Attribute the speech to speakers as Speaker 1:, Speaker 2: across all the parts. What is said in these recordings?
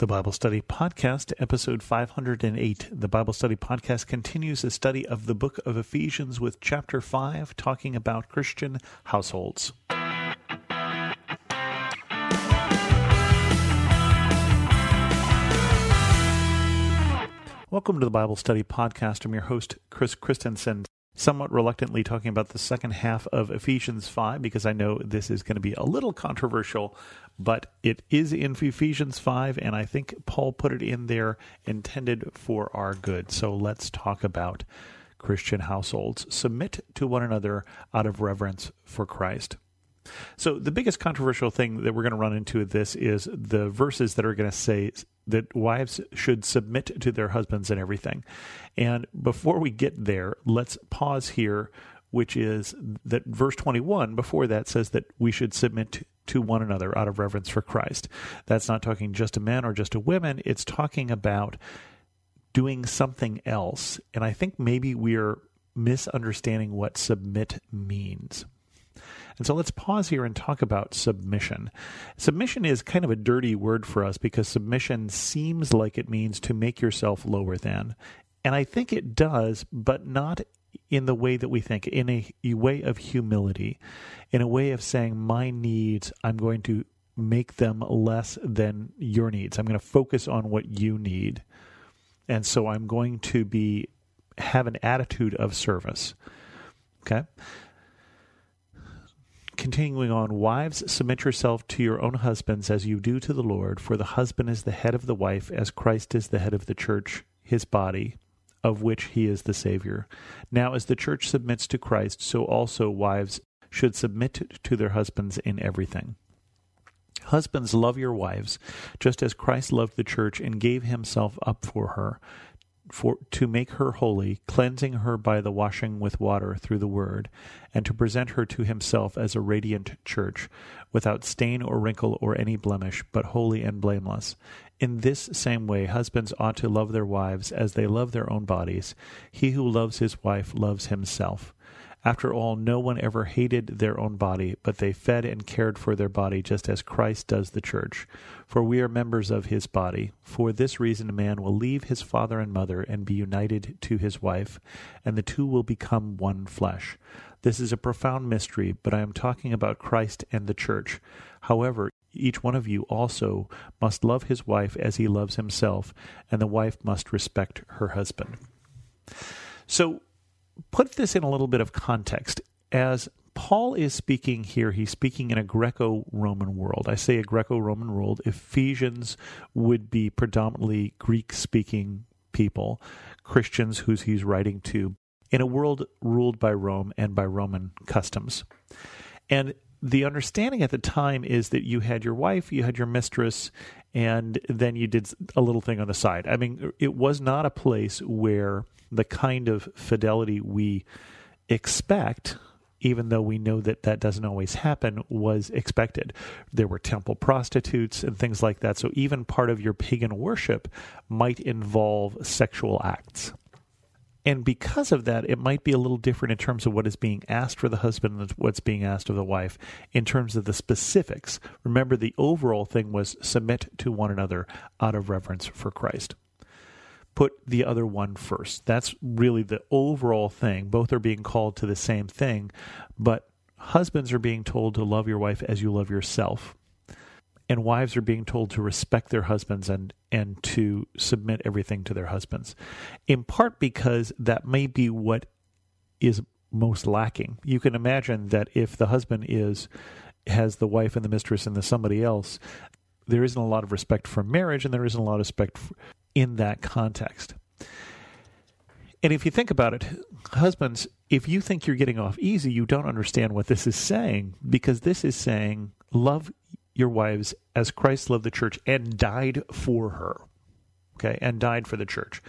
Speaker 1: The Bible Study Podcast, episode 508. The Bible Study Podcast continues a study of the book of Ephesians with chapter 5, talking about Christian households. Welcome to the Bible Study Podcast. I'm your host, Chris Christensen somewhat reluctantly talking about the second half of Ephesians 5 because I know this is going to be a little controversial, but it is in Ephesians 5, and I think Paul put it in there intended for our good. So let's talk about Christian households. Submit to one another out of reverence for Christ. So, the biggest controversial thing that we're going to run into this is the verses that are going to say that wives should submit to their husbands and everything. And before we get there, let's pause here, which is that verse 21 before that says that we should submit to one another out of reverence for Christ. That's not talking just to men or just to women, it's talking about doing something else. And I think maybe we're misunderstanding what submit means. And so let's pause here and talk about submission. Submission is kind of a dirty word for us because submission seems like it means to make yourself lower than. And I think it does, but not in the way that we think, in a, a way of humility, in a way of saying, my needs, I'm going to make them less than your needs. I'm going to focus on what you need. And so I'm going to be have an attitude of service. Okay? Continuing on, wives, submit yourself to your own husbands as you do to the Lord, for the husband is the head of the wife, as Christ is the head of the church, his body, of which he is the Savior. Now, as the church submits to Christ, so also wives should submit to their husbands in everything. Husbands, love your wives, just as Christ loved the church and gave himself up for her for to make her holy, cleansing her by the washing with water through the word, and to present her to himself as a radiant church, without stain or wrinkle or any blemish, but holy and blameless. In this same way, husbands ought to love their wives as they love their own bodies. He who loves his wife loves himself. After all, no one ever hated their own body, but they fed and cared for their body just as Christ does the church. For we are members of his body. For this reason, a man will leave his father and mother and be united to his wife, and the two will become one flesh. This is a profound mystery, but I am talking about Christ and the church. However, each one of you also must love his wife as he loves himself, and the wife must respect her husband. So, put this in a little bit of context. As Paul is speaking here, he's speaking in a Greco Roman world. I say a Greco Roman world. Ephesians would be predominantly Greek speaking people, Christians who he's writing to, in a world ruled by Rome and by Roman customs. And the understanding at the time is that you had your wife, you had your mistress, and then you did a little thing on the side. I mean, it was not a place where the kind of fidelity we expect even though we know that that doesn't always happen, was expected. There were temple prostitutes and things like that. So even part of your pagan worship might involve sexual acts. And because of that, it might be a little different in terms of what is being asked for the husband and what's being asked of the wife in terms of the specifics. Remember, the overall thing was submit to one another out of reverence for Christ put the other one first. That's really the overall thing. Both are being called to the same thing, but husbands are being told to love your wife as you love yourself. And wives are being told to respect their husbands and, and to submit everything to their husbands. In part because that may be what is most lacking. You can imagine that if the husband is has the wife and the mistress and the somebody else, there isn't a lot of respect for marriage and there isn't a lot of respect in that context. And if you think about it, husbands, if you think you're getting off easy, you don't understand what this is saying because this is saying, love your wives as Christ loved the church and died for her. Okay, and died for the church.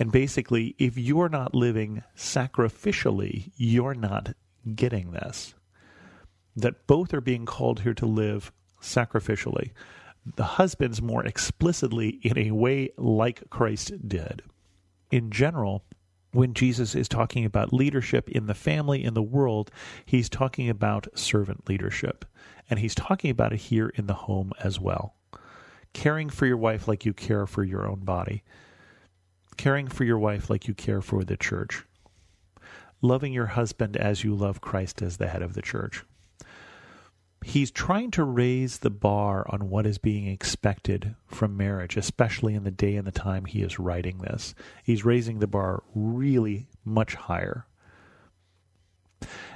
Speaker 1: And basically, if you're not living sacrificially, you're not getting this. That both are being called here to live sacrificially the husbands more explicitly in a way like Christ did. In general, when Jesus is talking about leadership in the family, in the world, he's talking about servant leadership. And he's talking about it here in the home as well. caring for your wife like you care for your own body, caring for your wife like you care for the church, loving your husband as you love Christ as the head of the church. He's trying to raise the bar on what is being expected from marriage, especially in the day and the time he is writing this. He's raising the bar really much higher.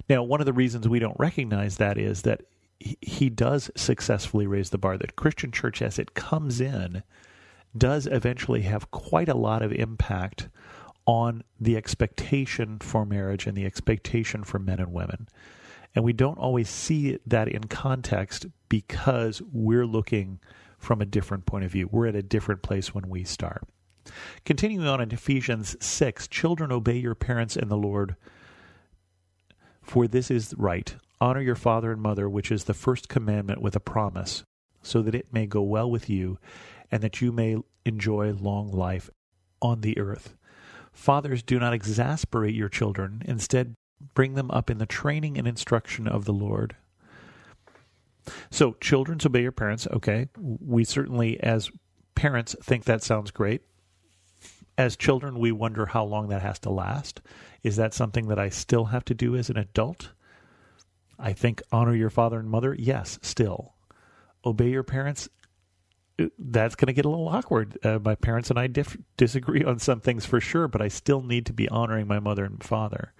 Speaker 1: Now, one of the reasons we don't recognize that is that he does successfully raise the bar. That Christian church, as it comes in, does eventually have quite a lot of impact on the expectation for marriage and the expectation for men and women. And we don't always see that in context because we're looking from a different point of view. We're at a different place when we start. Continuing on in Ephesians 6 Children, obey your parents in the Lord, for this is right. Honor your father and mother, which is the first commandment with a promise, so that it may go well with you and that you may enjoy long life on the earth. Fathers, do not exasperate your children. Instead, bring them up in the training and instruction of the Lord. So, children, obey your parents. Okay. We certainly, as parents, think that sounds great. As children, we wonder how long that has to last. Is that something that I still have to do as an adult? I think honor your father and mother. Yes, still. Obey your parents that's going to get a little awkward. Uh, my parents and I dif- disagree on some things for sure, but I still need to be honoring my mother and father,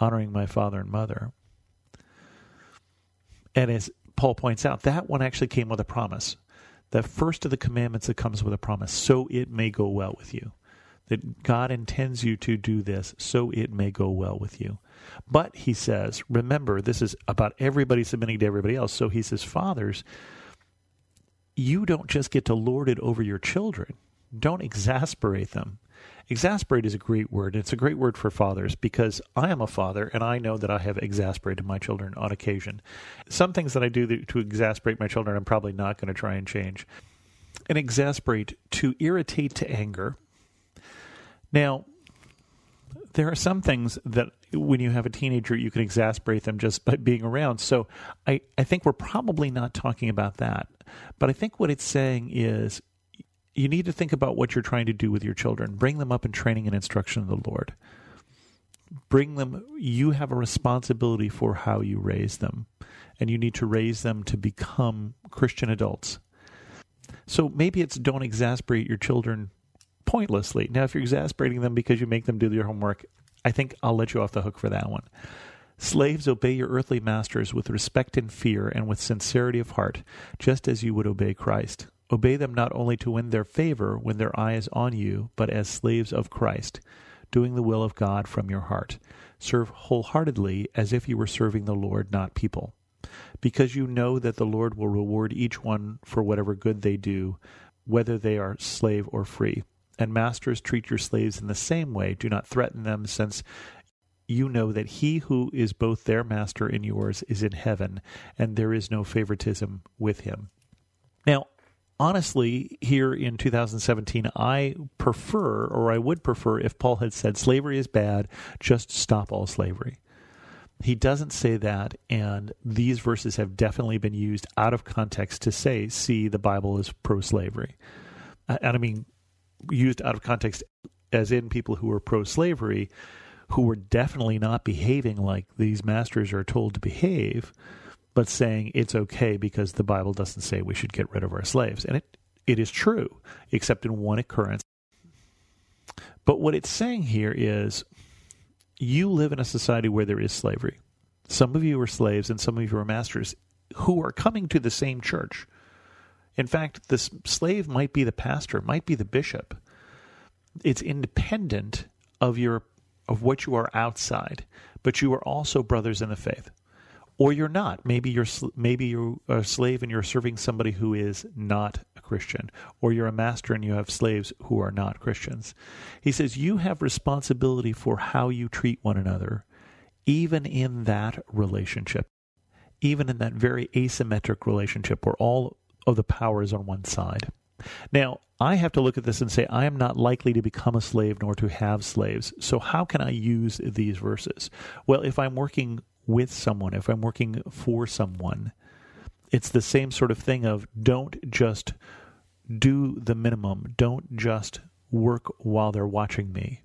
Speaker 1: honoring my father and mother. And as Paul points out, that one actually came with a promise. The first of the commandments that comes with a promise, so it may go well with you. That God intends you to do this, so it may go well with you. But he says, remember, this is about everybody submitting to everybody else. So he says, fathers, you don't just get to lord it over your children. Don't exasperate them. Exasperate is a great word. It's a great word for fathers because I am a father and I know that I have exasperated my children on occasion. Some things that I do to exasperate my children, I'm probably not going to try and change. And exasperate, to irritate to anger. Now, there are some things that when you have a teenager, you can exasperate them just by being around. So I, I think we're probably not talking about that. But I think what it's saying is you need to think about what you're trying to do with your children. Bring them up in training and instruction of the Lord. Bring them, you have a responsibility for how you raise them, and you need to raise them to become Christian adults. So maybe it's don't exasperate your children pointlessly. Now, if you're exasperating them because you make them do their homework, I think I'll let you off the hook for that one. Slaves, obey your earthly masters with respect and fear and with sincerity of heart, just as you would obey Christ. Obey them not only to win their favor when their eye is on you, but as slaves of Christ, doing the will of God from your heart. Serve wholeheartedly as if you were serving the Lord, not people. Because you know that the Lord will reward each one for whatever good they do, whether they are slave or free. And masters, treat your slaves in the same way. Do not threaten them, since you know that he who is both their master and yours is in heaven, and there is no favoritism with him. Now, honestly, here in 2017, I prefer, or I would prefer, if Paul had said slavery is bad, just stop all slavery. He doesn't say that, and these verses have definitely been used out of context to say, see, the Bible is pro slavery. And I mean, used out of context as in people who are pro slavery who were definitely not behaving like these masters are told to behave, but saying it's okay because the Bible doesn't say we should get rid of our slaves. And it, it is true, except in one occurrence. But what it's saying here is you live in a society where there is slavery. Some of you are slaves and some of you are masters who are coming to the same church. In fact, the slave might be the pastor, might be the bishop. It's independent of your of what you are outside, but you are also brothers in the faith. Or you're not. Maybe you're maybe you're a slave and you're serving somebody who is not a Christian, or you're a master and you have slaves who are not Christians. He says you have responsibility for how you treat one another, even in that relationship, even in that very asymmetric relationship where all of the power is on one side. Now, I have to look at this and say, I am not likely to become a slave nor to have slaves. So, how can I use these verses? Well, if I'm working with someone, if I'm working for someone, it's the same sort of thing of don't just do the minimum. Don't just work while they're watching me,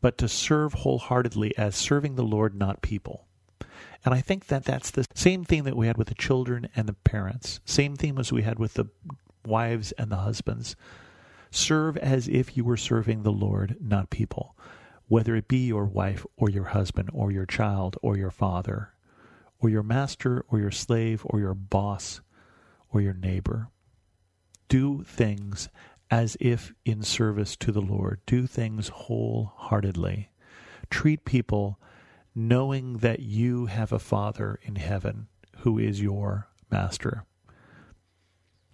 Speaker 1: but to serve wholeheartedly as serving the Lord, not people. And I think that that's the same theme that we had with the children and the parents, same theme as we had with the wives and the husbands. Serve as if you were serving the Lord, not people, whether it be your wife or your husband or your child or your father or your master or your slave or your boss or your neighbor. Do things as if in service to the Lord. Do things wholeheartedly. Treat people knowing that you have a Father in heaven who is your master.